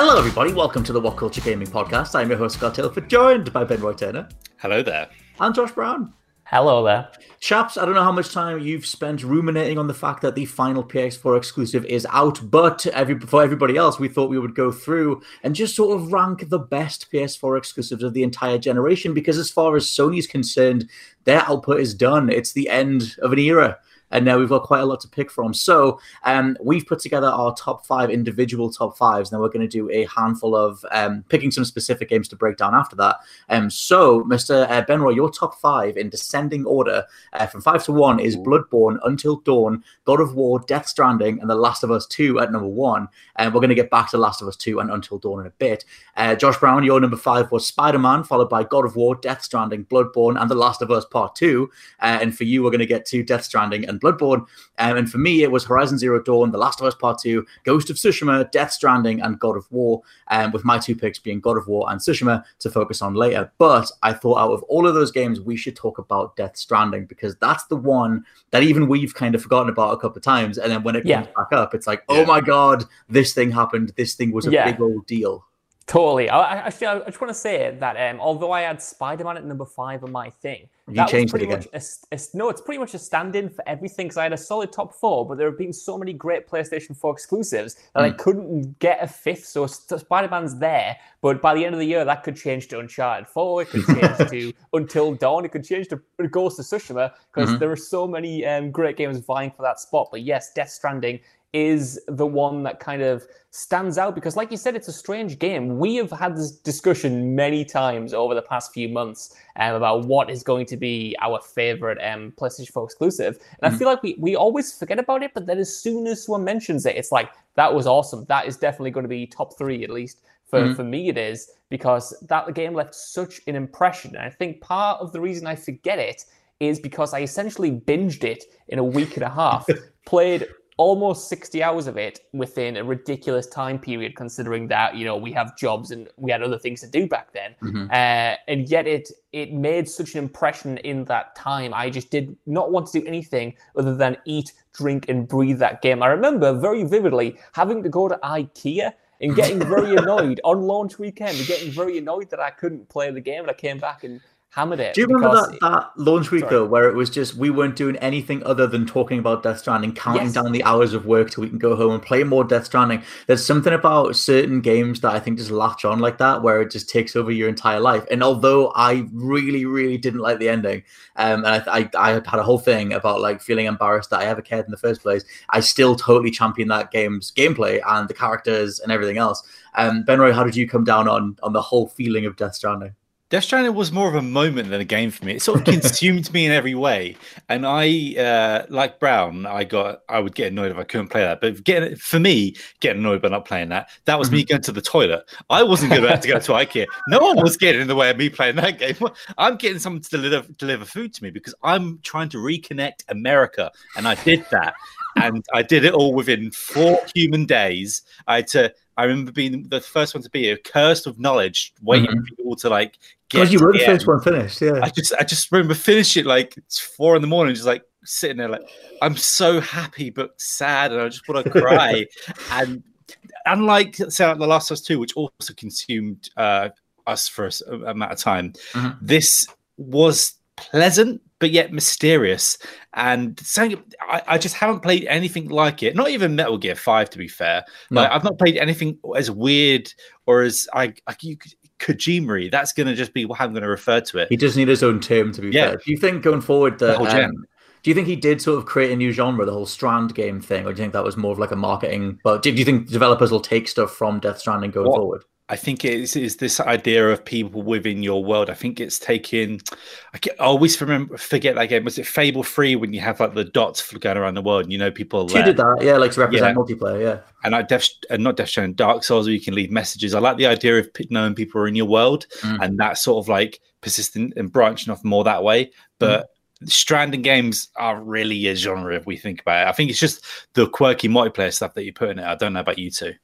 Hello, everybody. Welcome to the What Culture Gaming Podcast. I'm your host, Scott Tailford, joined by Ben Roy Turner Hello there. and Josh Brown. Hello there. Chaps, I don't know how much time you've spent ruminating on the fact that the final PS4 exclusive is out, but every, for everybody else, we thought we would go through and just sort of rank the best PS4 exclusives of the entire generation because, as far as Sony's concerned, their output is done. It's the end of an era and now we've got quite a lot to pick from. So um, we've put together our top five individual top fives. Now we're going to do a handful of um, picking some specific games to break down after that. Um, so, Mr. Uh, Benroy, your top five in descending order uh, from five to one is Bloodborne, Until Dawn, God of War, Death Stranding, and The Last of Us Two at number one. And we're going to get back to Last of Us Two and Until Dawn in a bit. Uh, Josh Brown, your number five was Spider Man, followed by God of War, Death Stranding, Bloodborne, and The Last of Us Part Two. Uh, and for you, we're going to get to Death Stranding and Bloodborne. Um, and for me, it was Horizon Zero Dawn, The Last of Us Part 2, Ghost of Tsushima, Death Stranding, and God of War, um, with my two picks being God of War and Tsushima to focus on later. But I thought out of all of those games, we should talk about Death Stranding because that's the one that even we've kind of forgotten about a couple of times. And then when it Yeah. comes back up, it's like, oh my God, this thing happened. This thing was a Yeah. big old deal. Totally. I, I, actually, I just want to say that um, although I had Spider-Man at number five on my thing, You that changed it was pretty again. much a, a no. It's pretty much a stand-in for everything because I had a solid top four, but there have been so many great PlayStation 4 exclusives that Hmm. I couldn't get a fifth. So Spider-Man's there, but by the end of the year, that could change to Uncharted 4. It could change to Until Dawn. It could change to Ghost of Tsushima because Mm-hmm. there are so many um, great games vying for that spot. But yes, Death Stranding is the one that kind of stands out because, like you said, it's a strange game. We have had this discussion many times over the past few months um, about what is going to be our favorite um, PlayStation 4 exclusive. And I feel like we, we always forget about it, but then as soon as someone mentions it, it's like, that was awesome. That is definitely going to be top three, at least. For, for me, it is because that game left such an impression. And I think part of the reason I forget it is because I essentially binged it in a week and a half, played almost 60 hours of it within a ridiculous time period considering that you know we have jobs and we had other things to do back then. Uh, and yet it it made such an impression in that time. I just did not want to do anything other than eat drink and breathe that game. I remember very vividly having to go to ikea and getting very annoyed on launch weekend and getting very annoyed that i couldn't play the game and i came back and hammered it Do you remember that, that launch week Sorry. though, where it was just we weren't doing anything other than talking about Death Stranding, counting Yes. down the hours of work till we can go home and play more Death Stranding? There's something about certain games that I think just latch on like that, where it just takes over your entire life. And although I really, really didn't like the ending, um, and I, I, I had a whole thing about like feeling embarrassed that I ever cared in the first place, I still totally champion that game's gameplay and the characters and everything else. Um, Ben Roy, how did you come down on on the whole feeling of Death Stranding? Death Stranding was more of a moment than a game for me. It sort of consumed me in every way, and I, uh, like Brown, I got, I would get annoyed if I couldn't play that. But getting for me, getting annoyed by not playing that, that was me going to the toilet. I wasn't going to have to go to IKEA. No one was getting in the way of me playing that game. I'm getting someone to deliver deliver food to me because I'm trying to reconnect America, and I did that, and I did it all within four human days. I had to. I remember being the first one to be a cursed of knowledge, waiting for people to like get. Because you to were the first one finished, yeah. I just I just remember finishing it like it's four in the morning, just like sitting there like I'm so happy but sad and I just want to cry. and unlike say like The Last of Us 2, which also consumed uh, us for a amount of time, Mhm. this was pleasant but yet mysterious. And saying I, I, just haven't played anything like it. Not even Metal Gear Five, to be fair. No. Like, I've not played anything as weird or as I, I you. That's going to just be how I'm going to refer to it. He does need his own term to be yeah. fair. Do you think going forward that? Um, do you think he did sort of create a new genre, the whole Strand game thing, or do you think that was more of like a marketing? But do you think developers will take stuff from Death Stranding going what, forward? I think it is, is, this idea of people within your world. I think it's taking. I, I always remember forget that game. Was it Fable Three when you have like the dots going around the world and you know people? Two did that, yeah, like to represent yeah. multiplayer, yeah. And I Death, and not Death Stranding, Dark Souls, where you can leave messages. I like the idea of knowing people are in your world, mm. and that sort of like persistent and branching off more that way. But mm. Stranding games are really a genre if we think about it. I think it's just the quirky multiplayer stuff that you put in it. I don't know about you two.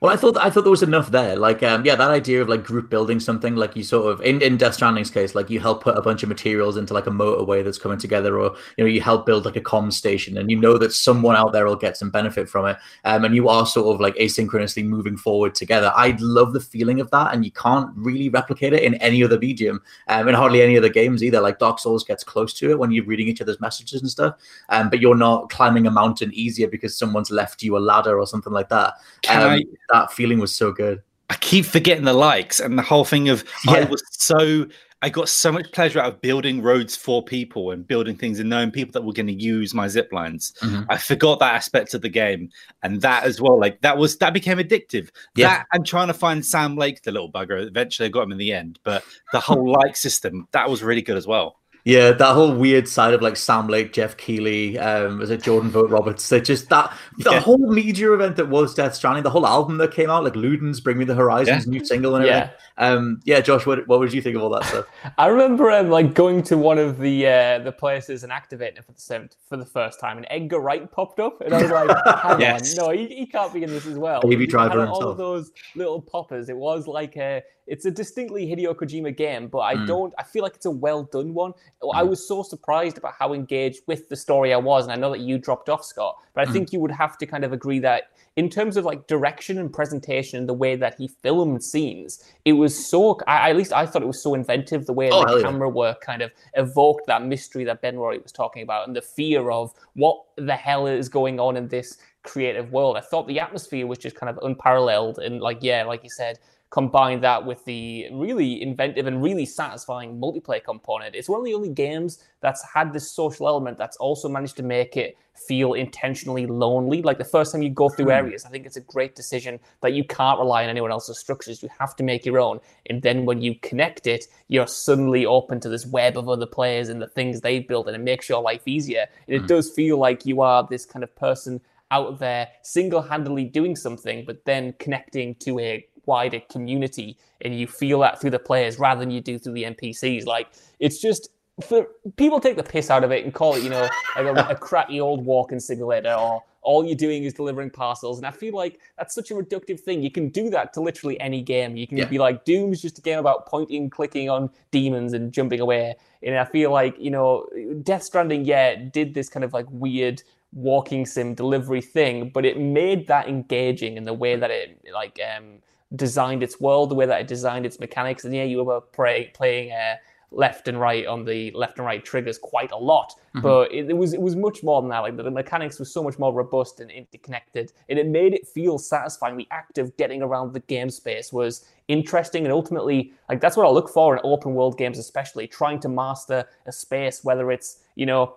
Well, I thought I thought there was enough there. Like, um, yeah, that idea of like group building something, like you sort of in in Death Stranding's case, like you help put a bunch of materials into like a motorway that's coming together, or you know, you help build like a com station, and you know that someone out there will get some benefit from it, um, and you are sort of like asynchronously moving forward together. I love the feeling of that, and you can't really replicate it in any other medium, um, and hardly any other games either. Like Dark Souls gets close to it when you're reading each other's messages and stuff, um, but you're not climbing a mountain easier because someone's left you a ladder or something like that. Can um, I? That feeling was so good. I keep forgetting the likes and the whole thing of yeah. I was so I got so much pleasure out of building roads for people and building things and knowing people that were going to use my zip lines. Mm-hmm. I forgot that aspect of the game and that as well. Like that was that became addictive. Yeah. That and trying to find Sam Lake, the little bugger. Eventually, I got him in the end, but the whole like system that was really good as well. Yeah, that whole weird side of like Sam Lake, Jeff Keighley, um, was it Jordan Vogt-Roberts? They just that the yeah. whole media event that was Death Stranding, the whole album that came out, like Ludens Bring Me the Horizons yeah. new single and everything. Yeah. Um, yeah, Josh, what what would you think of all that stuff? I remember um, like going to one of the uh, the places and activating for the for the first time, and Edgar Wright popped up, and I was like, hang yes. on, no, he, he can't be in this as well. Baby Driver himself. All of those little poppers. It was like a it's a distinctly Hideo Kojima game, but I mm. don't. I feel like it's a well done one. Mm. I was so surprised about how engaged with the story I was, and I know that you dropped off, Scott. But I mm. think you would have to kind of agree that in terms of like direction and presentation and the way that he filmed scenes, it was so. I, at least I thought it was so inventive. The way oh, the camera yeah. work kind of evoked that mystery that Ben Roy was talking about, and the fear of what the hell is going on in this creative world. I thought the atmosphere was just kind of unparalleled, and like yeah, like you said combine that with the really inventive and really satisfying multiplayer component. It's one of the only games that's had this social element that's also managed to make it feel intentionally lonely. Like the first time you go through hmm. areas, I think it's a great decision that you can't rely on anyone else's structures. You have to make your own. And then when you connect it, you're suddenly open to this web of other players and the things they've built, and it makes your life easier. And it mm. does feel like you are this kind of person out there single handedly doing something, but then connecting to a wider community and you feel that through the players rather than you do through the NPCs. Like it's just for people take the piss out of it and call it, you know, like a, a crappy old walking simulator or all you're doing is delivering parcels. And I feel like that's such a reductive thing. You can do that to literally any game. You can yeah. be like, Doom's just a game about pointing, clicking on demons and jumping away. And I feel like, you know, Death Stranding, yeah, did this kind of like weird walking sim delivery thing, but it made that engaging in the way that it like um designed its world, the way that it designed its mechanics. And yeah, you were play, playing uh, left and right on the left and right triggers quite a lot, mm-hmm. but it, it, was it was much more than that. Like the, mechanics was so much more robust and interconnected, and it made it feel satisfying. The act of getting around the game space was interesting, and ultimately, like that's what I look for in open world games, especially trying to master a space, whether it's you know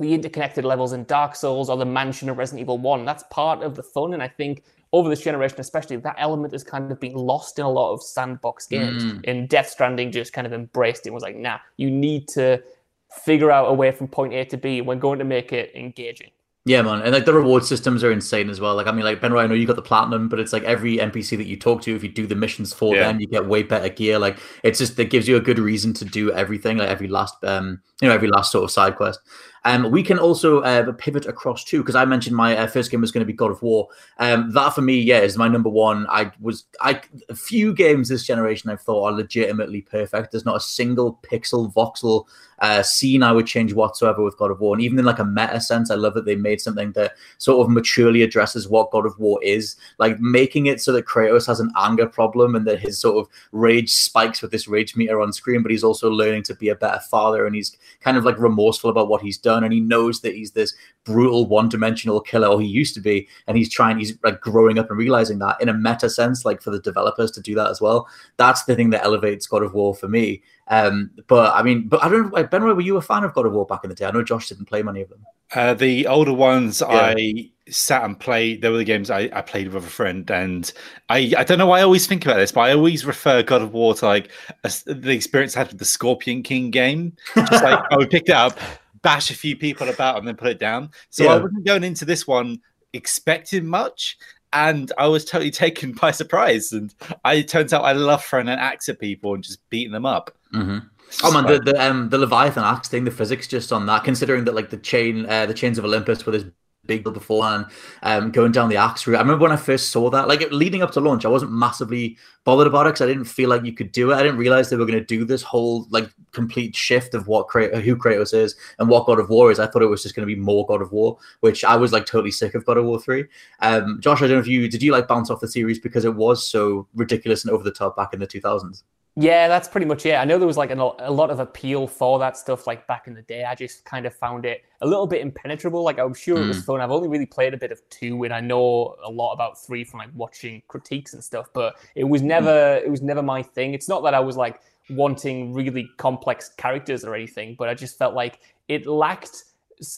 the interconnected levels in Dark Souls or the mansion of Resident Evil 1. That's part of the fun. And I think over this generation, especially, that element has kind of been lost in a lot of sandbox games. Mm. And Death Stranding just kind of embraced it and was like, nah, you need to figure out a way from point A to B. We're going to make it engaging. Yeah, man, and like the reward systems are insane as well. Like, I mean, like Ben, I know you got the platinum, but it's like every NPC that you talk to, if you do the missions for yeah. them, you get way better gear. Like, it's just it gives you a good reason to do everything, like every last, um, you know, every last sort of side quest. Um, we can also uh, pivot across too because I mentioned my uh, first game was going to be God of War. Um, that for me, yeah, is my number one. I was I a few games this generation I thought are legitimately perfect. There's not a single pixel voxel uh, scene I would change whatsoever with God of War. And even in like a meta sense, I love that they made something that sort of maturely addresses what God of War is, like making it so that Kratos has an anger problem and that his sort of rage spikes with this rage meter on screen, but he's also learning to be a better father and he's kind of like remorseful about what he's done and he knows that he's this brutal one-dimensional killer or he used to be and he's trying he's like growing up and realizing that in a meta sense like for the developers to do that as well that's the thing that elevates god of war for me um, but I mean, but I don't know, Ben, were you a fan of God of War back in the day? I know Josh didn't play many of them. Uh, the older ones, yeah. I sat and played. There were the games I, I, played with a friend, and I I don't know why I always think about this, but I always refer God of War to like a, the experience I had with the Scorpion King game. Just like I would pick it up, bash a few people about, and then put it down. So yeah. I wasn't going into this one expecting much, and I was totally taken by surprise. And I, it turns out I love throwing an axe at people and just beating them up. Mm-hmm. Oh man, the the, um, the Leviathan axe thing, the physics just on that, considering that like the chain, uh, the chains of Olympus were this big beforehand, um, going down the axe route. I remember when I first saw that, like leading up to launch, I wasn't massively bothered about it because I didn't feel like you could do it. I didn't realize they were going to do this whole like complete shift of what who Kratos is and what God of War is. I thought it was just going to be more God of War, which I was like totally sick of God of War three. Um, Josh, I don't know if you did you like bounce off the series because it was so ridiculous and over the top back in the two thousands. Yeah, that's pretty much it. I know there was like a, a lot of appeal for that stuff like back in the day. I just kind of found it a little bit impenetrable. Like I'm sure mm. it was hmm. fun. I've only really played a bit of two, and I know a lot about three from like watching critiques and stuff. But it was never mm. it was never my thing. It's not that I was like wanting really complex characters or anything, but I just felt like it lacked.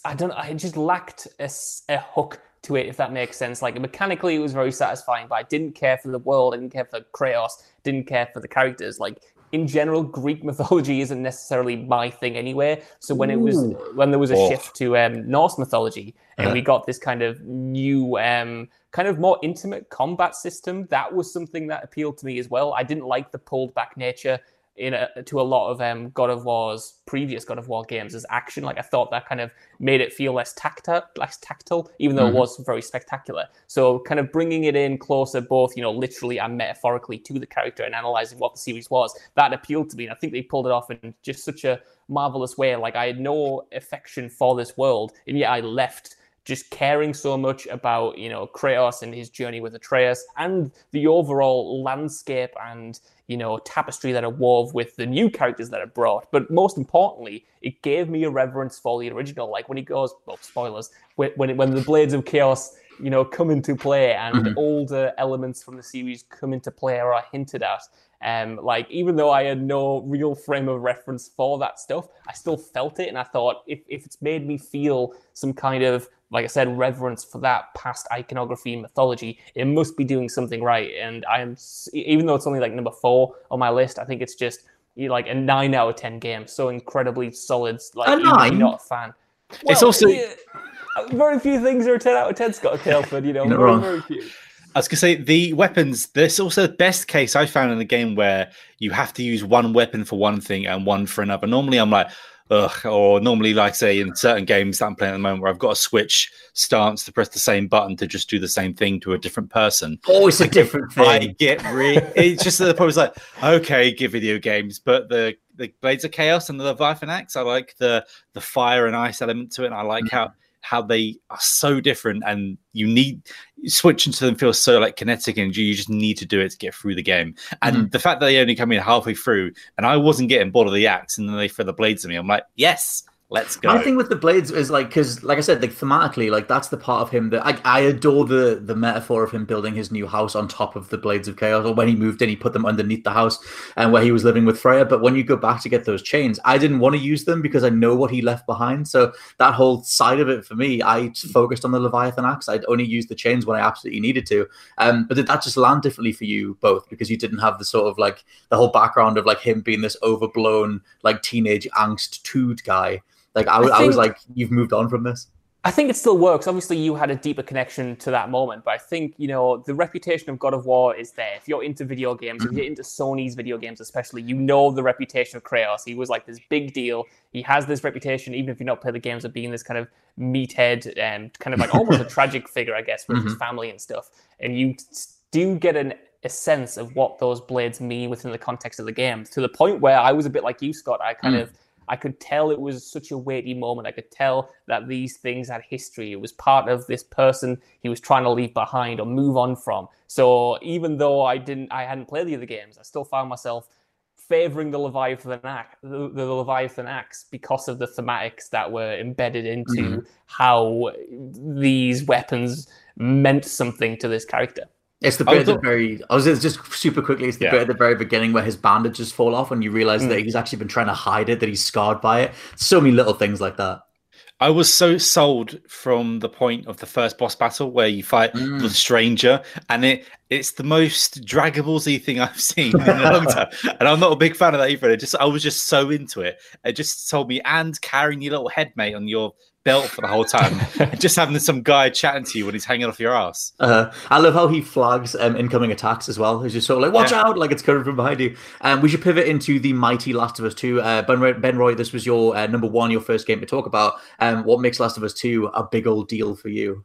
I don't. It just lacked a, a hook to it, if that makes sense. Like mechanically, it was very satisfying, but I didn't care for the world. I didn't care for Kratos. Didn't care for the characters. Like in general, Greek mythology isn't necessarily my thing anyway. So when it was when there was a oh. shift to um, Norse mythology, and uh-huh. we got this kind of new, um, kind of more intimate combat system, that was something that appealed to me as well. I didn't like the pulled back nature in a, to a lot of um, God of War's previous God of War games as action. Like I thought that kind of made it feel less tactile, less tactile, even though mm-hmm. it was very spectacular. So kind of bringing it in closer, both you know literally and metaphorically to the character and analyzing what the series was, that appealed to me. And I think they pulled it off in just such a marvelous way. Like I had no affection for this world, and yet I left just caring so much about you know Kratos and his journey with Atreus and the overall landscape and you know tapestry that are wove with the new characters that are brought. But most importantly, it gave me a reverence for the original. Like when he goes, well, spoilers, when when, when the Blades of Chaos you know come into play and mm-hmm. older elements from the series come into play or are hinted at. Um, like even though I had no real frame of reference for that stuff, I still felt it, and I thought if if it's made me feel some kind of like I said, reverence for that past iconography mythology, it must be doing something right. And I am, even though it's only like number four on my list, I think it's just like a nine out of ten game. So incredibly solid. Like a nine? not a fan. Well, it's also yeah, very few things are a ten out of ten. Scott Tailford, you know, very, wrong. very few. I was gonna say the weapons. There's also the best case I found in the game where you have to use one weapon for one thing and one for another. Normally, I'm like, ugh, or normally, like say in certain games that I'm playing at the moment, where I've got to switch stance to press the same button to just do the same thing to a different person. Oh, it's a different thing. I get really. it's just that the problem is like, okay, give video games, but the the Blades of Chaos and the Leviathan Axe, I like the the fire and ice element to it. And I like mm-hmm. how how they are so different and you need switching to them feels so like kinetic energy you just need to do it to get through the game and mm-hmm. the fact that they only come in halfway through and i wasn't getting bored of the axe and then they throw the blades at me i'm like yes Let's go. My thing with the blades is like because, like I said, like thematically, like that's the part of him that I, I adore the the metaphor of him building his new house on top of the blades of chaos. Or when he moved in, he put them underneath the house and where he was living with Freya. But when you go back to get those chains, I didn't want to use them because I know what he left behind. So that whole side of it for me, I focused on the Leviathan axe. I'd only use the chains when I absolutely needed to. Um, but did that just land differently for you both because you didn't have the sort of like the whole background of like him being this overblown like teenage angst tood guy? Like I, I, I was like, you've moved on from this. I think it still works. Obviously, you had a deeper connection to that moment, but I think you know the reputation of God of War is there. If you're into video games, if you're into Sony's video games, especially, you know the reputation of Kratos. He was like this big deal. He has this reputation, even if you don't play the games, of being this kind of meathead and kind of like almost a tragic figure, I guess, with mm-hmm. his family and stuff. And you do get an, a sense of what those blades mean within the context of the game, to the point where I was a bit like you, Scott. I kind mm. of I could tell it was such a weighty moment. I could tell that these things had history. It was part of this person he was trying to leave behind or move on from. So even though I didn't, I hadn't played the other games, I still found myself favoring the Leviathan axe, the, the Leviathan axe because of the thematics that were embedded into mm-hmm. how these weapons meant something to this character. It's the bit at the very. I was just super quickly. It's the yeah. bit at the very beginning where his bandages fall off, and you realize mm. that he's actually been trying to hide it, that he's scarred by it. So many little things like that. I was so sold from the point of the first boss battle where you fight mm. the stranger, and it it's the most Dragon Ball Z thing I've seen in a long time. and I'm not a big fan of that either. It just I was just so into it. It just told me and carrying your little headmate on your belt for the whole time, just having some guy chatting to you when he's hanging off your ass. Uh, I love how he flags um, incoming attacks as well. He's just sort of like, "Watch yeah. out!" Like it's coming from behind you. Um, we should pivot into the mighty Last of Us Two. Uh, ben, Roy, ben Roy, this was your uh, number one, your first game to talk about. Um, what makes Last of Us Two a big old deal for you?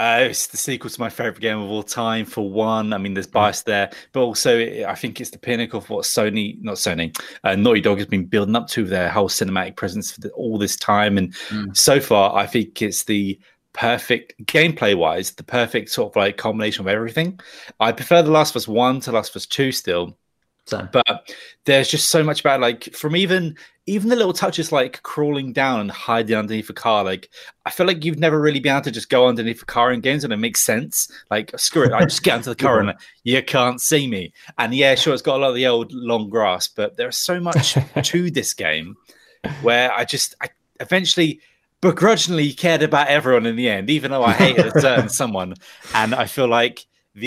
Uh, it's the sequel to my favorite game of all time. For one, I mean, there's bias there, but also I think it's the pinnacle of what Sony, not Sony, uh, Naughty Dog has been building up to their whole cinematic presence for the, all this time. And mm. so far, I think it's the perfect gameplay wise, the perfect sort of like combination of everything. I prefer The Last of Us One to Last of Us Two still. So. But there's just so much about like from even even the little touches like crawling down and hiding underneath a car. Like I feel like you've never really been able to just go underneath a car in games and it makes sense. Like screw it, I just get into the car and you can't see me. And yeah, sure, it's got a lot of the old long grass, but there's so much to this game where I just I eventually begrudgingly cared about everyone in the end, even though I hated a certain someone. And I feel like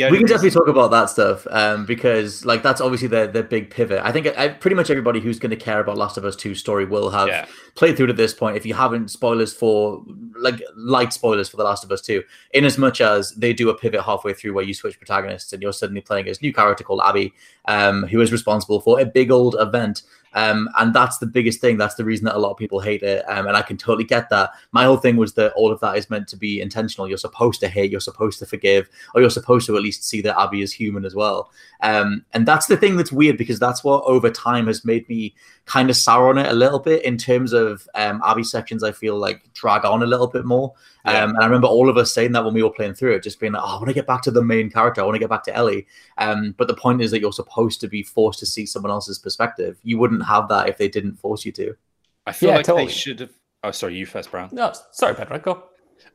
we can definitely talk about that stuff um, because like that's obviously the the big pivot. I think I, pretty much everybody who's going to care about Last of Us Two story will have yeah. played through to this point. If you haven't, spoilers for like light spoilers for The Last of Us Two, in as much as they do a pivot halfway through where you switch protagonists and you're suddenly playing as new character called Abby, um, who is responsible for a big old event um, and that's the biggest thing. That's the reason that a lot of people hate it. Um, and I can totally get that. My whole thing was that all of that is meant to be intentional. You're supposed to hate, you're supposed to forgive, or you're supposed to at least see that Abby is human as well. Um, and that's the thing that's weird because that's what over time has made me kind of sour on it a little bit in terms of um, Abby sections. I feel like drag on a little bit more. Yeah. Um, and I remember all of us saying that when we were playing through it, just being like, oh, I want to get back to the main character. I want to get back to Ellie. Um, but the point is that you're supposed to be forced to see someone else's perspective. You wouldn't have that if they didn't force you to. I feel yeah, like totally. they should have. Oh, sorry, you first, Brown. No, sorry, Pedro. Go.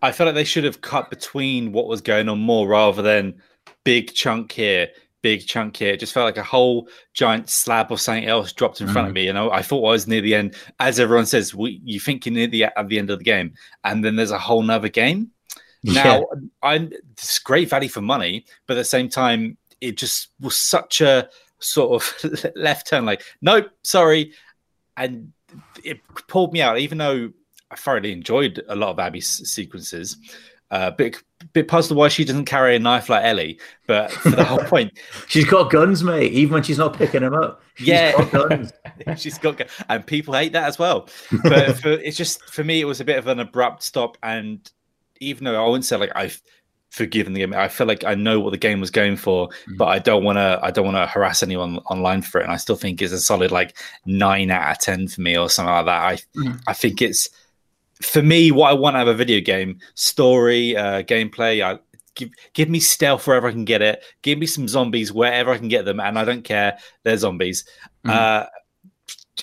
I feel like they should have cut between what was going on more rather than big chunk here, big chunk here. It just felt like a whole giant slab of something else dropped in mm. front of mm. me. You know, I thought I was near the end. As everyone says, we, you think you're near the at the end of the game, and then there's a whole nother game. Yeah. Now, I'm it's great value for money, but at the same time, it just was such a sort of left turn. Like, nope, sorry, and it pulled me out. Even though I thoroughly enjoyed a lot of Abby's sequences, uh, bit bit puzzled why she doesn't carry a knife like Ellie, but for the whole point, she's got guns, mate. Even when she's not picking them up, she's yeah, got guns. she's got guns, and people hate that as well. But for, it's just for me, it was a bit of an abrupt stop. And even though I wouldn't say like I've forgiven the game, I feel like I know what the game was going for, mm-hmm. but I don't want to. I don't want to harass anyone online for it. And I still think it's a solid like nine out of ten for me or something like that. I mm-hmm. I think it's for me, what I want out of a video game story, uh, gameplay, I, give give me stealth wherever I can get it. Give me some zombies wherever I can get them, and I don't care. They're zombies. Mm-hmm. Uh,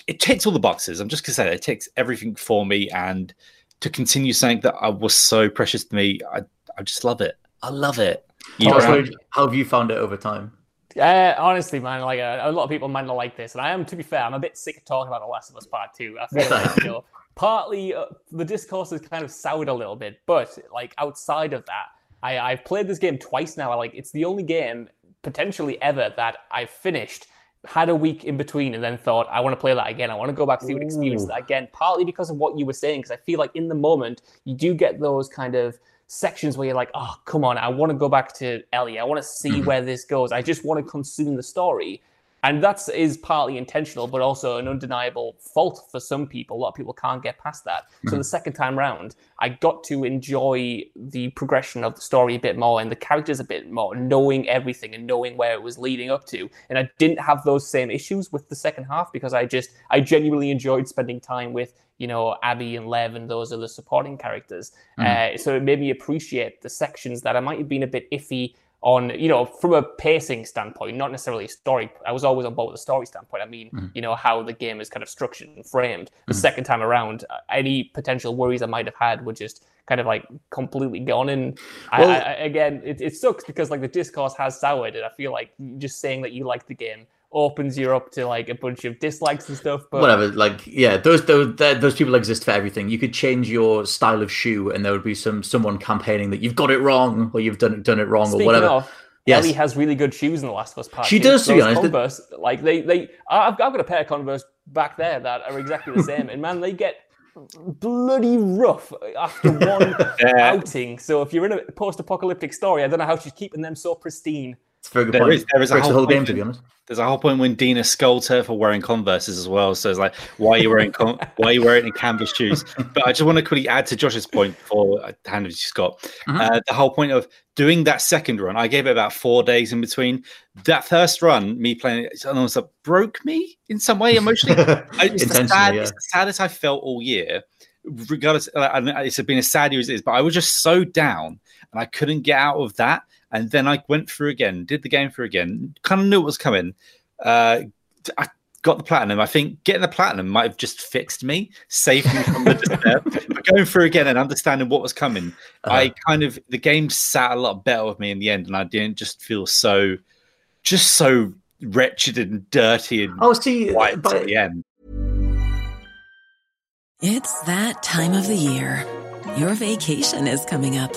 it ticks all the boxes. I'm just gonna say it ticks everything for me, and to continue saying that I was so precious to me, I I just love it. I love it. You know, how have you found it over time? Uh, honestly, man, like uh, a lot of people might not like this, and I am. To be fair, I'm a bit sick of talking about The Last of Us Part Two. I feel like you know partly uh, the discourse has kind of soured a little bit, but like outside of that, I, I've played this game twice now. Like it's the only game potentially ever that I've finished had a week in between and then thought, I want to play that again. I want to go back to see what experience that again, partly because of what you were saying, because I feel like in the moment, you do get those kind of sections where you're like, oh, come on, I want to go back to Ellie. I want to see mm-hmm. where this goes. I just want to consume the story and that is partly intentional, but also an undeniable fault for some people. A lot of people can't get past that. Mm-hmm. So the second time round, I got to enjoy the progression of the story a bit more and the characters a bit more, knowing everything and knowing where it was leading up to. And I didn't have those same issues with the second half because I just I genuinely enjoyed spending time with you know Abby and Lev and those other supporting characters. Mm-hmm. Uh, so it made me appreciate the sections that I might have been a bit iffy on you know from a pacing standpoint not necessarily a story i was always on board with the story standpoint i mean mm. you know how the game is kind of structured and framed the mm. second time around uh, any potential worries i might have had were just kind of like completely gone and well, I, I, again it, it sucks because like the discourse has soured and i feel like just saying that you like the game opens you up to like a bunch of dislikes and stuff. But whatever, like yeah, those those those people exist for everything. You could change your style of shoe, and there would be some someone campaigning that you've got it wrong or you've done done it wrong Speaking or whatever. Of, yes. Ellie has really good shoes in the Last of Us part. She does, to be honest. Converse, like they, they, I've, I've got a pair of Converse back there that are exactly the same, and man, they get bloody rough after one yeah. outing. So if you're in a post-apocalyptic story, I don't know how she's keeping them so pristine. It's a very good there point. Is, there is a whole, whole game, to be honest. There's a whole point when Dina scolds her for wearing Converses as well. So it's like, why are you wearing con- why are you wearing canvas shoes? But I just want to quickly add to Josh's point before I hand it to Scott. Mm-hmm. Uh, the whole point of doing that second run, I gave it about four days in between. That first run, me playing it, almost like broke me in some way emotionally. it's, the sad, yeah. it's the saddest I felt all year regardless, and it's been as sad year as it is, but I was just so down and I couldn't get out of that. And then I went through again, did the game through again, kind of knew what was coming. Uh, I got the platinum. I think getting the platinum might have just fixed me, saved me from the despair. but going through again and understanding what was coming, uh-huh. I kind of the game sat a lot better with me in the end, and I didn't just feel so, just so wretched and dirty and oh, see, white but... at the end. It's that time of the year. Your vacation is coming up.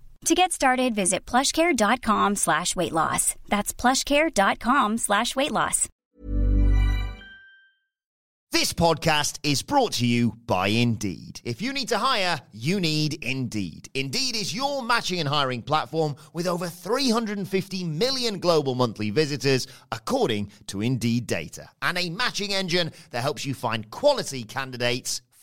To get started, visit plushcare.com slash weight loss. That's plushcare.com slash weight loss. This podcast is brought to you by Indeed. If you need to hire, you need Indeed. Indeed is your matching and hiring platform with over 350 million global monthly visitors, according to Indeed data, and a matching engine that helps you find quality candidates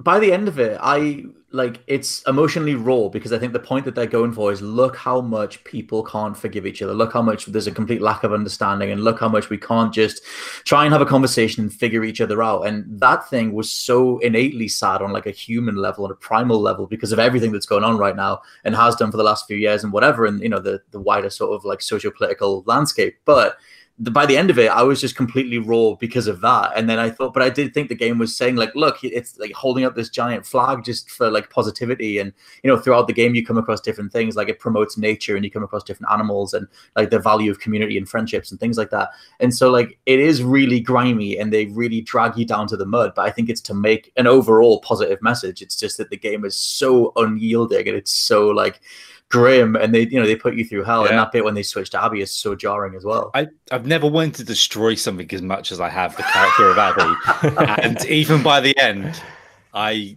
By the end of it, I like it's emotionally raw because I think the point that they're going for is look how much people can't forgive each other. Look how much there's a complete lack of understanding, and look how much we can't just try and have a conversation and figure each other out. And that thing was so innately sad on like a human level, on a primal level, because of everything that's going on right now and has done for the last few years and whatever, and you know the the wider sort of like socio political landscape. But by the end of it, I was just completely raw because of that. And then I thought, but I did think the game was saying like, look, it's like holding up this giant flag just for like positivity. And you know, throughout the game, you come across different things. Like it promotes nature, and you come across different animals, and like the value of community and friendships and things like that. And so like it is really grimy, and they really drag you down to the mud. But I think it's to make an overall positive message. It's just that the game is so unyielding, and it's so like grim and they you know they put you through hell yeah. and that bit when they switch to abby is so jarring as well I, i've never wanted to destroy something as much as i have the character of abby and even by the end i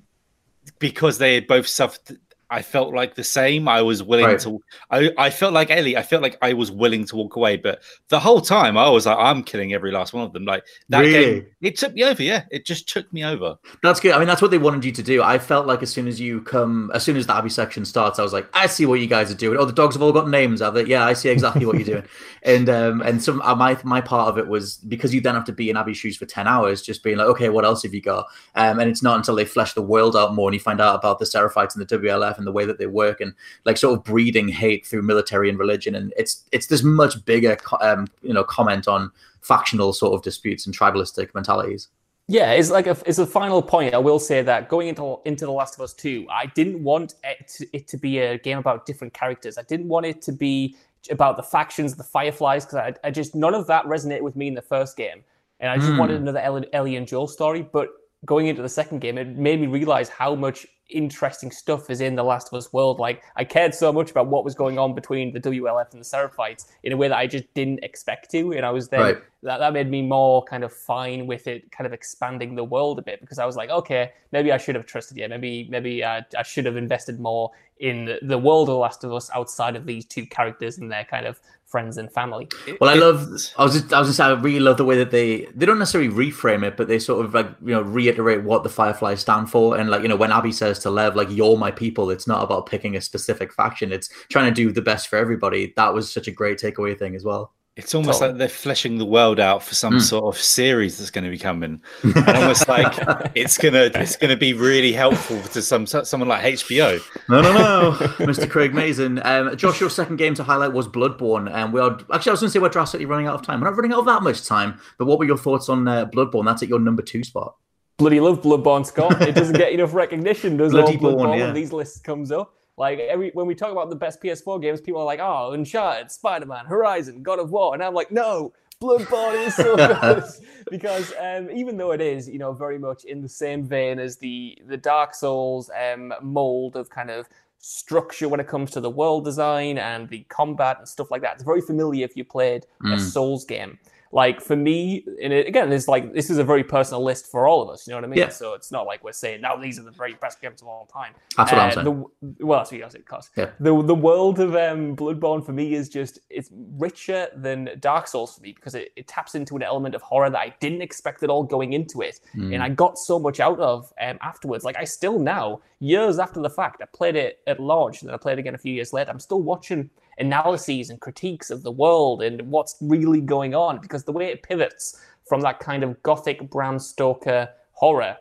because they both suffered I felt like the same. I was willing right. to. I, I felt like Ellie. I felt like I was willing to walk away, but the whole time I was like, I'm killing every last one of them. Like that really? game, it took me over. Yeah, it just took me over. That's good. I mean, that's what they wanted you to do. I felt like as soon as you come, as soon as the Abby section starts, I was like, I see what you guys are doing. Oh, the dogs have all got names, have they? Yeah, I see exactly what you're doing. And um, and some uh, my my part of it was because you then have to be in Abby's shoes for ten hours, just being like, okay, what else have you got? Um, and it's not until they flesh the world out more and you find out about the Seraphites and the WLF and the way that they work and like sort of breeding hate through military and religion. And it's it's this much bigger um, you know comment on factional sort of disputes and tribalistic mentalities. Yeah, it's like a, it's a final point. I will say that going into into the Last of Us Two, I didn't want it to, it to be a game about different characters. I didn't want it to be about the factions, the Fireflies, because I, I, just none of that resonated with me in the first game, and I just mm. wanted another Ellie, Ellie and Joel story. But going into the second game, it made me realize how much interesting stuff is in the Last of Us world. Like I cared so much about what was going on between the WLF and the Seraphites in a way that I just didn't expect to, and I was then right. that that made me more kind of fine with it, kind of expanding the world a bit because I was like, okay, maybe I should have trusted you. Maybe maybe I, I should have invested more in the world of the Last of Us outside of these two characters and their kind of friends and family. Well, I love. I was just, I was just. I really love the way that they they don't necessarily reframe it, but they sort of like you know reiterate what the Fireflies stand for. And like you know when Abby says to Lev, like "You're my people," it's not about picking a specific faction. It's trying to do the best for everybody. That was such a great takeaway thing as well. It's almost like they're fleshing the world out for some mm. sort of series that's going to be coming. And almost like it's gonna it's gonna be really helpful to some someone like HBO. No, no, no, Mr. Craig Mazin. Um, Josh, your second game to highlight was Bloodborne, and we are actually I was going to say we're drastically running out of time. We're not running out of that much time. But what were your thoughts on uh, Bloodborne? That's at your number two spot. Bloody love Bloodborne, Scott. It doesn't get enough recognition, does Bloody Bloodborne, Bloodborne yeah. when these lists comes up. Like every when we talk about the best PS4 games, people are like, "Oh, Uncharted, Spider-Man, Horizon, God of War," and I'm like, "No, Bloodborne is so good." because um, even though it is, you know, very much in the same vein as the the Dark Souls um, mold of kind of structure when it comes to the world design and the combat and stuff like that, it's very familiar if you played mm. a Souls game like for me, and it, again, it's like this is a very personal list for all of us. You know what I mean? Yeah. So it's not like we're saying now these are the very best games of all time. That's what uh, I'm saying. The, well, that's what you Cause yeah. the the world of um, Bloodborne for me is just it's richer than Dark Souls for me because it, it taps into an element of horror that I didn't expect at all going into it, mm. and I got so much out of um, afterwards. Like I still now, years after the fact, I played it at launch, and then I played it again a few years later. I'm still watching analyses and critiques of the world and what's really going on because the way it pivots from that kind of gothic Bram Stoker horror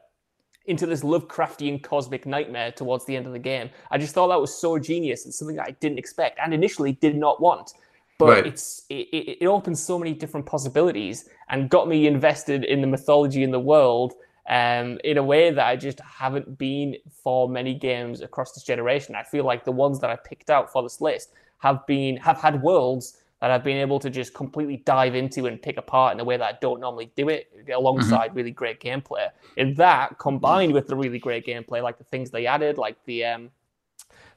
into this Lovecraftian cosmic nightmare towards the end of the game. I just thought that was so genius and something that I didn't expect and initially did not want. But right. it's it, it opens so many different possibilities and got me invested in the mythology in the world um, in a way that I just haven't been for many games across this generation. I feel like the ones that I picked out for this list have been have had worlds that I've been able to just completely dive into and pick apart in a way that I don't normally do it alongside mm-hmm. really great gameplay. And that combined with the really great gameplay, like the things they added, like the um,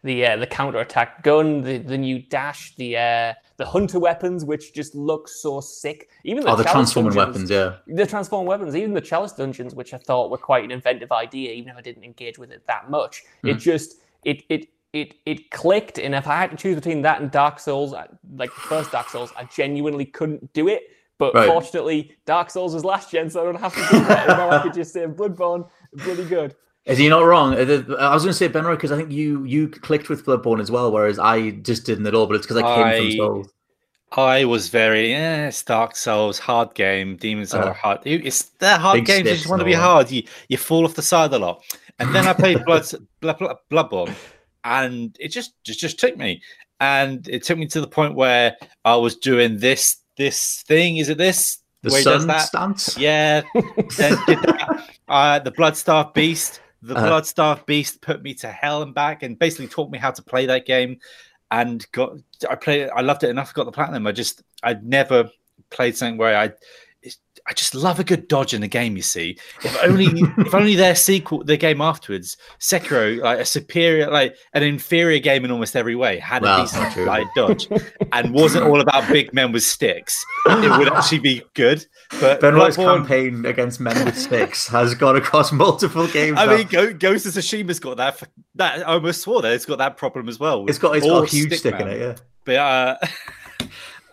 the uh, the counter attack gun, the, the new dash, the uh, the hunter weapons, which just look so sick. Even the, oh, the transforming weapons, yeah, the transforming weapons, even the chalice dungeons, which I thought were quite an inventive idea, even if I didn't engage with it that much. Mm. It just it it it it clicked, and if I had to choose between that and Dark Souls, like the first Dark Souls, I genuinely couldn't do it. But right. fortunately, Dark Souls was last gen, so I don't have to do that. now I could just say Bloodborne, bloody good. Is he not wrong? Uh, I was going to say Benroy because I think you you clicked with Bloodborne as well, whereas I just didn't at all. But it's because I came I, from Souls. I was very yeah, it's Dark Souls, hard game. Demons uh, are hard. It's they're hard games. You just want to be hard. You you fall off the side a lot. And then I played Blood, Blood, Bloodborne, and it just just just took me and it took me to the point where i was doing this this thing. Is it this? The where sun that? stance. Yeah. Then did that. Uh, the Blood-starved Beast. The Uh-huh. Blood-starved Beast put me to hell and back, and basically taught me how to play that game. And got I played. I loved it enough. Got the platinum. I just I'd never played something where I. it's- I just love a good dodge in the game. You see, if only if only their sequel, the game afterwards, Sekiro, like a superior, like an inferior game in almost every way, had Well, a decent true. like dodge, and wasn't all about big men with sticks. It would actually be good. But Benroy's Bloodborne- campaign against men with sticks has gone across multiple games. I now. mean, Go- Ghost of Tsushima's got that. That I almost swore that it's got that problem as well. it's got it's got a huge stick in it. Yeah. But uh,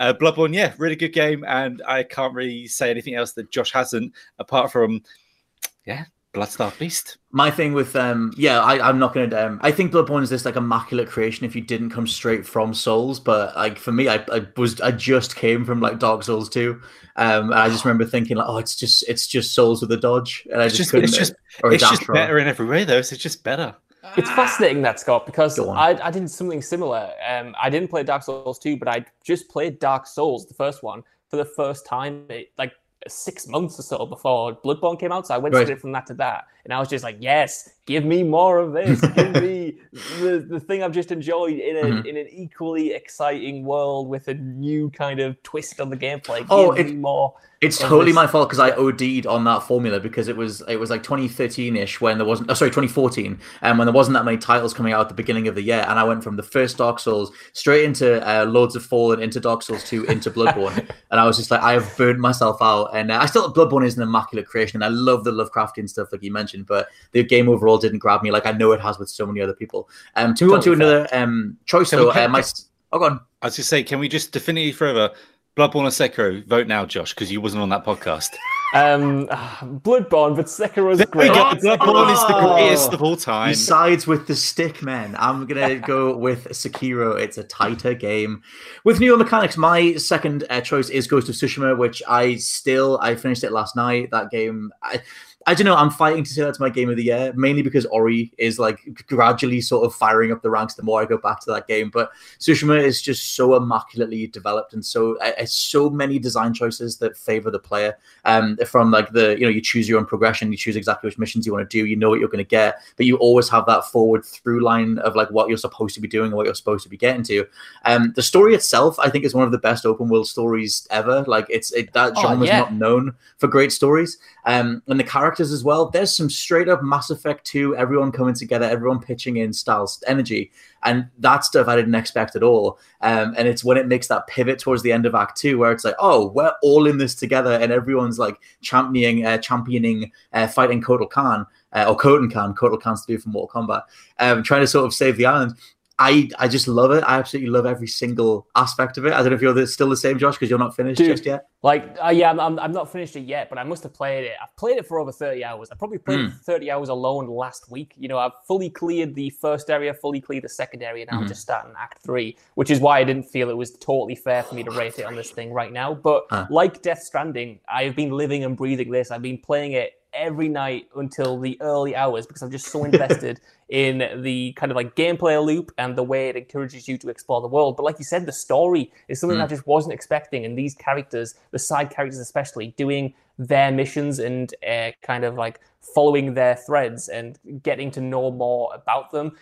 uh, Bloodborne, yeah, really good game, and I can't really say anything else that Josh hasn't, apart from yeah, Blood-starved Beast. My thing with um, yeah, I, I'm not gonna. Um, I think Bloodborne is this like immaculate creation if you didn't come straight from Souls. But like for me, I, I was I just came from like Dark Souls 2. Um, and I just remember thinking like, oh, it's just it's just Souls with a dodge, and I just, just, couldn't. it's just, it's just better in every way, though. So it's just better. It's fascinating that Scott because I, I did something similar. Um, I didn't play Dark Souls 2, but I just played Dark Souls, the first one, for the first time, it, like six months or so before Bloodborne came out. So I went Right. straight from that to that, and I was just like, "Yes, give me more of this. give me the, the thing I've just enjoyed in a, Mhm. in an equally exciting world with a new kind of twist on the gameplay. Give Oh, me it- more." It's totally this- my fault because I OD'd on that formula because it was it was like 2013ish when there wasn't oh, sorry 2014 and when there wasn't that many titles coming out at the beginning of the year and I went from the first Dark Souls straight into uh, Lords of Fallen into Dark Souls 2 into Bloodborne and I was just like I have burned myself out and uh, I still Bloodborne is an immaculate creation and I love the Lovecraftian stuff like you mentioned but the game overall didn't grab me like I know it has with so many other people. Um, to move on to another um choice Can we- though, can- uh, my oh go on. I was just say, can we just definitively forever Bloodborne or Sekiro? Vote now, Josh, because you wasn't on that podcast. Um, Bloodborne, but Sekiro's There we great. go. Bloodborne is the Oh. greatest of all time. He sides with the stick man. I'm gonna go with Sekiro. It's a tighter game with newer mechanics. My second uh, choice is Ghost of Tsushima, which I still I finished it last night. That game, I, I don't know. I'm fighting to say that's my game of the year, mainly because Ori is like gradually sort of firing up the ranks the more I go back to that game. But Tsushima is just so immaculately developed and so uh, uh, so many design choices that favor the player. Um, from like the you know you choose your own progression, you choose exactly which missions you want to do, you know what you're going to get, but you always have that forward through line of like what you're supposed to be doing and what you're supposed to be getting to. Um, the story itself, I think, is one of the best open world stories ever. Like it's it, that Oh, genre is yeah. not known for great stories. Um, and the characters as well. There's some straight up Mass Effect 2, everyone coming together, everyone pitching in styles, energy, and that stuff I didn't expect at all. Um, and it's when it makes that pivot towards the end of Act Two, where it's like, oh, we're all in this together, and everyone's like championing, uh, championing, uh, fighting Kotal Khan uh, or Khotun Khan. Kotal Khan's to do for Mortal Kombat, um, trying to sort of save the island. I, I just love it. I absolutely love every single aspect of it. I don't know if you're still the same, Josh, because you're not finished Dude, just yet. Like, uh, yeah, I'm, I'm, I'm not finished it yet, but I must have played it. I've played it for over 30 hours. I probably played Hmm. for 30 hours alone last week. You know, I've fully cleared the first area, fully cleared the second area, now I'm Mhm. just starting Act 3, which is why I didn't feel it was totally fair for me to rate it on this thing right now. But Huh. like Death Stranding, I've been living and breathing this. I've been playing it every night until the early hours because I'm just so invested in the kind of like gameplay loop and the way it encourages you to explore the world. But like you said, the story is something Mm. I just wasn't expecting. And these characters, the side characters especially, doing their missions and uh, kind of like following their threads and getting to know more about them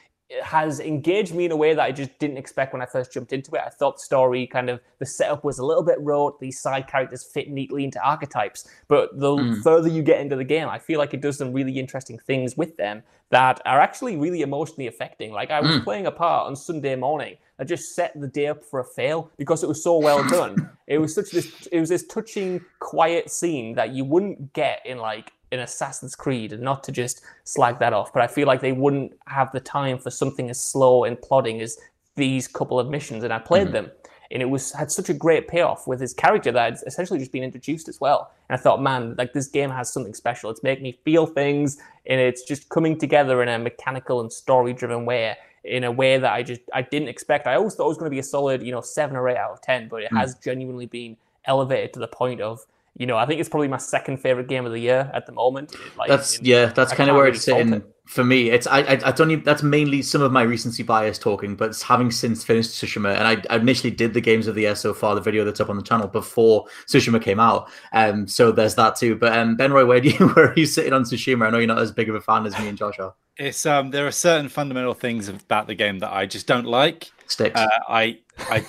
has engaged me in a way that I just didn't expect when I first jumped into it. I thought the story kind of the setup was a little bit rote. These side characters fit neatly into archetypes, but the Mm. further you get into the game, I feel like it does some really interesting things with them that are actually really emotionally affecting. Like I was Mm. playing a part on Sunday morning that just set the day up for a fail because it was so well done. it was such this it was this touching, quiet scene that you wouldn't get in like in Assassin's Creed, and not to just slag that off, but I feel like they wouldn't have the time for something as slow and plodding as these couple of missions, and I played Mhm. them, and it was had such a great payoff with his character that had essentially just been introduced as well. And I thought, man, like this game has something special. It's making me feel things, and it's just coming together in a mechanical and story-driven way. In a way that I just I didn't expect. I always thought it was going to be a solid, you know, seven or eight out of ten, but it Mm. has genuinely been elevated to the point of, you know, I think it's probably my second favorite game of the year at the moment. Like, That's in- yeah, that's I kind of where really it's sitting. it. for me, it's I, I I don't even that's mainly some of my recency bias talking, but having since finished Tsushima, and I, I initially did the games of the year so far, the video that's up on the channel before Tsushima came out. Um, so there's that too. But um, Ben Roy, where do you where are you sitting on Tsushima? I know you're not as big of a fan as me and Josh are. It's um, there are certain fundamental things about the game that I just don't like. Sticks. Uh, I, I,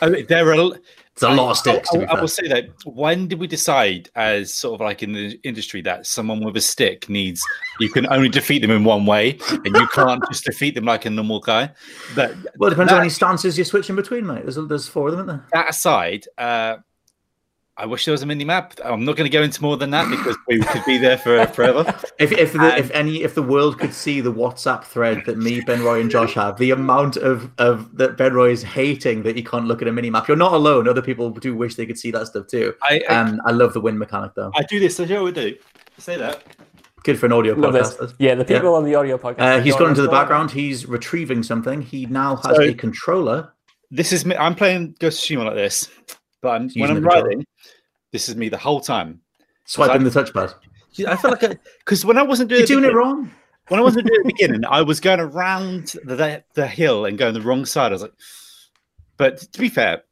I, there are it's a lot of sticks. I, I, I, will say that. When did we decide, as sort of like in the industry, that someone with a stick needs you can only defeat them in one way, and you can't just defeat them like a normal guy? That well, it depends that, on how many stances you're switching between, mate. There's there's four of them, isn't there? That aside, uh, I wish there was a mini map. I'm not going to go into more than that because we could be there for forever. if if the, and, if any if the world could see the WhatsApp thread that me, Ben Roy, and Josh have, the amount of of that Ben Roy is hating that he can't look at a mini map. You're not alone. Other people do wish they could see that stuff too. I I, um, I love the wind mechanic though. I do this. I do. I do. Say that. Good for an audio podcast. Yeah, the people yeah. on the audio podcast. Uh, he's gone into the background. He's retrieving something. He now has so, a controller. This is me. I'm playing Ghost of Tsushima like this, but I'm, when I'm writing. This is me the whole time. Swiping the touchpad. I felt like because when I wasn't doing You're doing it wrong. When I wasn't doing it at the beginning, I was going around the, the hill and going the wrong side. I was like, but to be fair,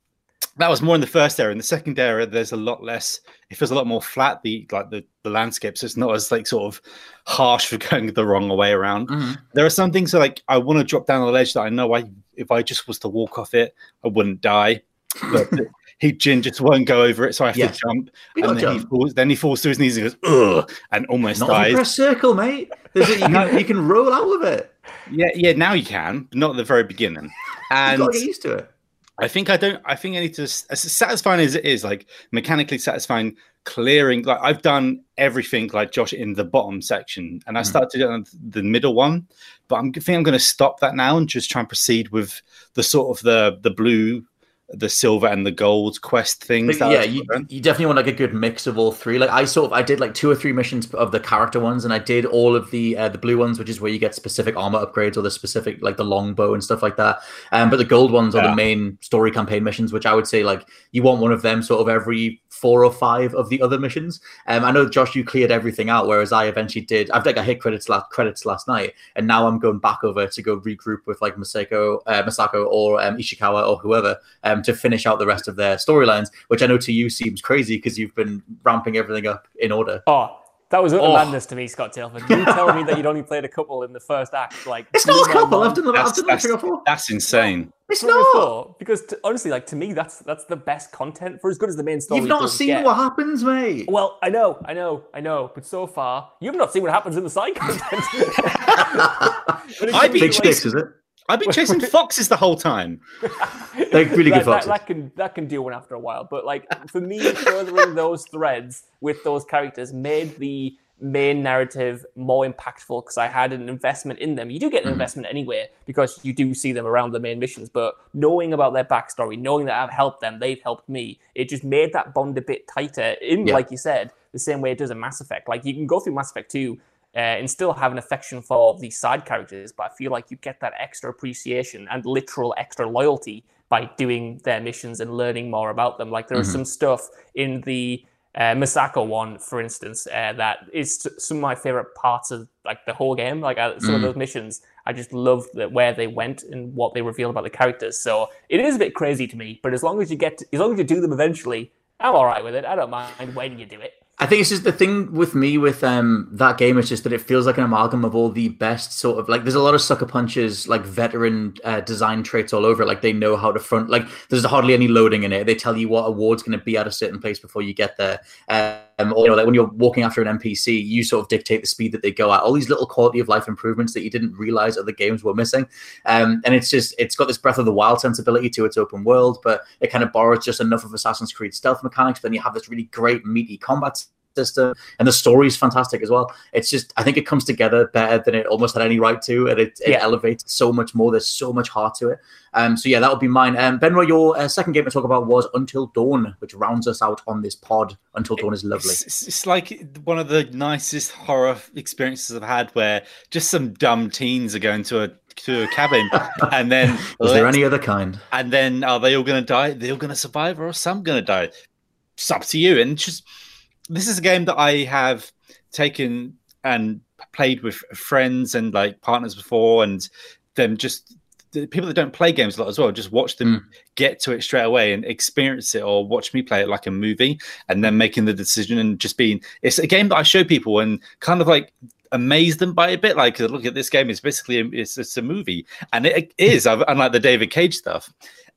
that was more in the first area. In the second area, there's a lot less. It feels a lot more flat. The like the the landscape, so it's not as like sort of harsh for going the wrong way around. Mm-hmm. There are some things that, like I want to drop down the ledge that I know I if I just was to walk off it, I wouldn't die. But he Jin just won't go over it, so I have to jump. and then jump. he falls. Then he falls to his knees and goes, "Ugh," and almost not dies. Press circle, mate. A, you, can, you can roll out of it. Yeah, yeah. Now you can, but not at the very beginning. And you got to get used to it. I think I don't. I think I need to. As satisfying as it is, like mechanically satisfying, clearing. Like I've done everything, like Josh, in the bottom section, and I mm. started on the middle one. But I'm I think I'm going to stop that now and just try and proceed with the sort of the the blue the silver and the gold quest things. yeah, you, you, definitely want like a good mix of all three. Like I sort of I did like two or three missions of the character ones, and I did all of the uh, the blue ones, which is where you get specific armor upgrades or the specific like the longbow and stuff like that. Um, but the gold ones yeah. are the main story campaign missions, which I would say like you want one of them sort of every four or five of the other missions. Um, I know Josh, you cleared everything out, whereas I eventually did. I've like I hit credits last credits last night, and now I'm going back over to go regroup with like Masako, uh, Masako or um, Ishikawa or whoever. Um, um, to finish out the rest of their storylines, which I know to you seems crazy because you've been ramping everything up in order. Oh, that was utter oh. madness to me, Scott Tailford. You tell me that you'd only played a couple in the first act. Like it's not a couple. I've done, that's, I've done that's, three or four. That's insane. It's not because to, honestly, like to me, that's that's the best content for as good as the main story. You've not seen get. what happens, mate. Well, I know, I know, I know, but so far you've not seen what happens in the side content. i'd big sticks, is it? I've been chasing foxes the whole time. They're really good that, foxes. That, that, can that can do one after a while, but like for me, furthering those threads with those characters made the main narrative more impactful because I had an investment in them. You do get an mm investment anyway because you do see them around the main missions, but knowing about their backstory, knowing that I've helped them, they've helped me, it just made that bond a bit tighter. In yeah. like you said, the same way it does in Mass Effect. Like you can go through Mass Effect 2 uh, and still have an affection for these side characters, but I feel like you get that extra appreciation and literal extra loyalty by doing their missions and learning more about them. Like there mm-hmm. is some stuff in the uh, Masako one, for instance, uh, that is some of my favorite parts of like the whole game. Like uh, some mm. of those missions, I just love that where they went and what they revealed about the characters. So it is a bit crazy to me, but as long as you get, to, as long as you do them eventually, I'm all right with it. I don't mind when you do it. I think it's just the thing with me with um that game is just that it feels like an amalgam of all the best sort of like there's a lot of sucker punches like veteran uh, design traits all over. Like they know how to front like there's hardly any loading in it. They tell you what award's going to be at a certain place before you get there. Um, or you know like when you're walking after an NPC, you sort of dictate the speed that they go at. All these little quality of life improvements that you didn't realize other games were missing. Um, and it's just it's got this Breath of the Wild sensibility to its open world, but it kind of borrows just enough of Assassin's Creed stealth mechanics. Then you have this really great meaty combat system, and the story is fantastic as well. It's just I think it comes together better than it almost had any right to, and it, it yeah. elevates so much more. There's so much heart to it. Um, so yeah, that would be mine. Um, Ben Roy, your uh, second game to talk about was Until Dawn, which rounds us out on this pod. Until Dawn is lovely. It's, it's like one of the nicest horror experiences I've had, where just some dumb teens are going to a to a cabin, and then is there any other kind? And then are they all going to die? They're all going to survive, or are some going to die? It's up to you. And just this is a game that I have taken and played with friends and like partners before, and them just the people that don't play games a lot as well just watch them mm. get to it straight away and experience it or watch me play it like a movie and then making the decision and just being it's a game that i show people and kind of like amaze them by a bit like look at this game it's basically a, it's, it's a movie and it is unlike the david cage stuff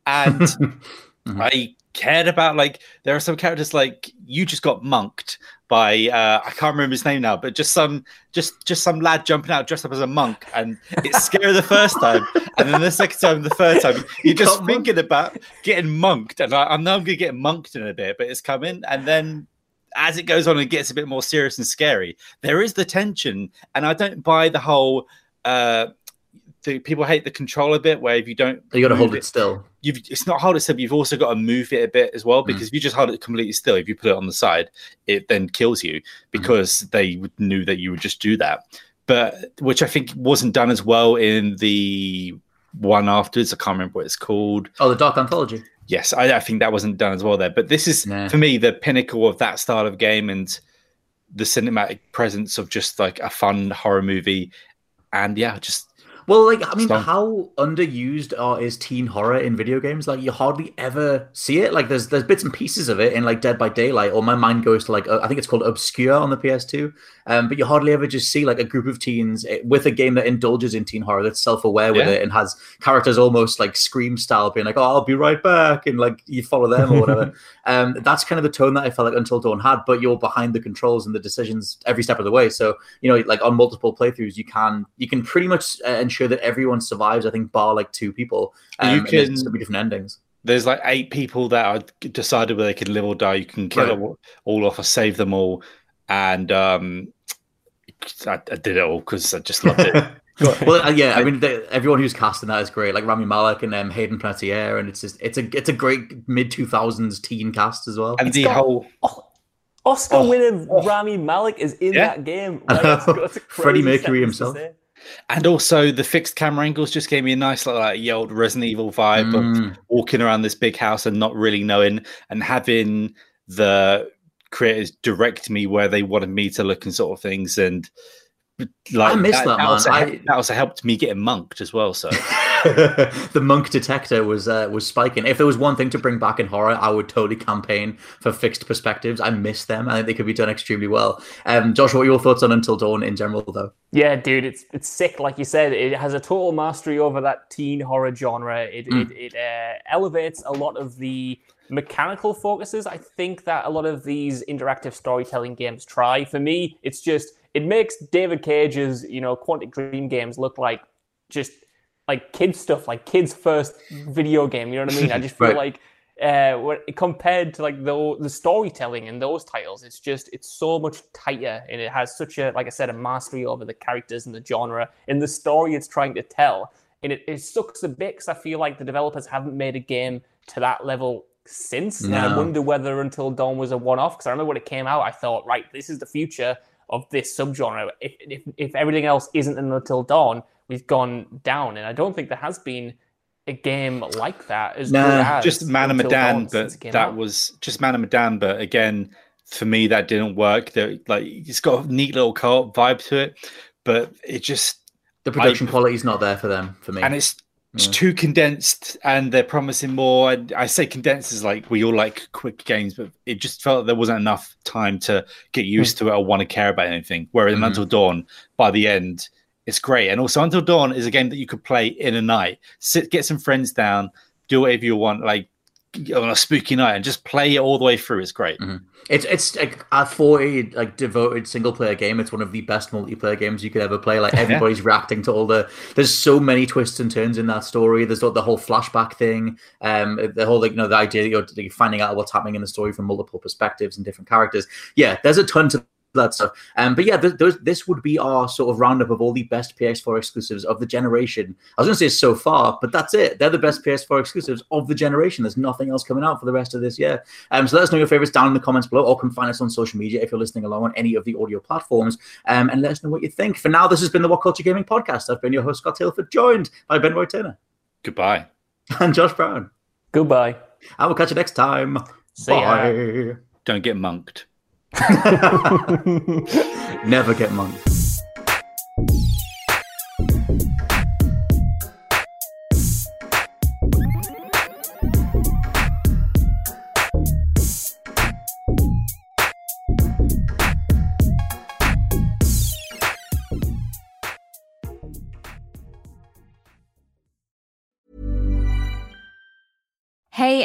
and mm-hmm. i cared about like there are some characters like you just got monked by uh, I can't remember his name now, but just some just just some lad jumping out dressed up as a monk, and it's scary the first time, and then the second time, the third time, you're just thinking monked. about getting monked, and I, I know I'm gonna get monked in a bit, but it's coming, and then as it goes on, it gets a bit more serious and scary. There is the tension, and I don't buy the whole. Uh, the, people hate the control a bit, where if you don't, you got to hold it, it still you've it's not hold it still, but you've also got to move it a bit as well. Because mm. if you just hold it completely still, if you put it on the side, it then kills you because mm. they knew that you would just do that. But which I think wasn't done as well in the one afterwards. I can't remember what it's called. Oh, the Dark Anthology. Yes, I, I think that wasn't done as well there. But this is nah. for me the pinnacle of that style of game and the cinematic presence of just like a fun horror movie. And yeah, just well, like I mean, how underused are, is teen horror in video games? Like you hardly ever see it. Like there's there's bits and pieces of it in like Dead by Daylight, or my mind goes to like uh, I think it's called Obscure on the PS2. Um, but you hardly ever just see like a group of teens eh, with a game that indulges in teen horror, that's self aware with yeah. it, and has characters almost like Scream style, being like, "Oh, I'll be right back," and like you follow them or whatever. um, that's kind of the tone that I felt like Until Dawn had. But you're behind the controls and the decisions every step of the way. So you know, like on multiple playthroughs, you can you can pretty much uh, ensure that everyone survives. I think bar like two people. Um, you can be different endings there's like eight people that are decided whether they can live or die. You can kill right. them all off or save them all, and um, I, I did it all because I just loved it. well, uh, yeah, I mean, the, everyone who's casting that is great, like Rami Malek and um, Hayden Panettiere, and it's just it's a it's a great mid two thousands teen cast as well. And it's the whole oh, Oscar oh, winner oh. Rami Malek is in yeah. that game. Like, Freddie Mercury himself. And also the fixed camera angles just gave me a nice like, like old Resident Evil vibe mm. of walking around this big house and not really knowing and having the creators direct me where they wanted me to look and sort of things and like I miss that, that, that also, I, that also helped me get monked as well. So the monk detector was uh, was spiking. If there was one thing to bring back in horror, I would totally campaign for fixed perspectives. I miss them. I think they could be done extremely well. Um, Josh, what are your thoughts on Until Dawn in general, though? Yeah, dude, it's it's sick. Like you said, it has a total mastery over that teen horror genre. It mm. it, it uh, elevates a lot of the mechanical focuses I think that a lot of these interactive storytelling games try. For me, it's just it makes David Cage's, you know, Quantic Dream games look like just like kids stuff, like kids first video game. You know what I mean? I just feel right. like uh, compared to like the the storytelling in those titles, it's just it's so much tighter and it has such a like I said a mastery over the characters and the genre and the story it's trying to tell. And it, it sucks a bit because I feel like the developers haven't made a game to that level since. No. And I wonder whether Until Dawn was a one off because I remember when it came out, I thought, right, this is the future of this subgenre. If, if, if everything else isn't Until Dawn, we've gone down. And I don't think there has been a game like that as no, as just Man of Medan, but that out. was just Man of Medan. But again, for me, that didn't work. That like it's got a neat little co-op vibe to it, but it just the production quality is not there for them for me, and it's it's yeah. too condensed and they're promising more. And I say condensed is like we all like quick games, but it just felt there wasn't enough time to get used to it or want to care about anything. Whereas mm-hmm. Until Dawn, by the end, it's great. And also Until Dawn is a game that you could play in a night. Sit, get some friends down, do whatever you want. Like on a spooky night and just play it all the way through. It's great. Mm-hmm. It's it's like a forty like devoted single player game. It's one of the best multiplayer games you could ever play. Like everybody's reacting to all the. There's so many twists and turns in that story. There's the, the whole flashback thing. Um, the whole like you know the idea that you're, you're finding out what's happening in the story from multiple perspectives and different characters. Yeah, there's a ton to that stuff. Um, but yeah, th- those, this would be our sort of roundup of all the best PS4 exclusives of the generation. I was going to say so far, but that's it. They're the best PS4 exclusives of the generation. There's nothing else coming out for the rest of this year. Um, so let us know your favorites down in the comments below, or come find us on social media if you're listening along on any of the audio platforms, um, and let us know what you think. For now, this has been the What Culture Gaming Podcast. I've been your host Scott Tailford, joined by Ben Roy Turner. Goodbye. And Josh Brown. Goodbye. I will catch you next time. See Bye. Ya. Don't get monked. Never get monked.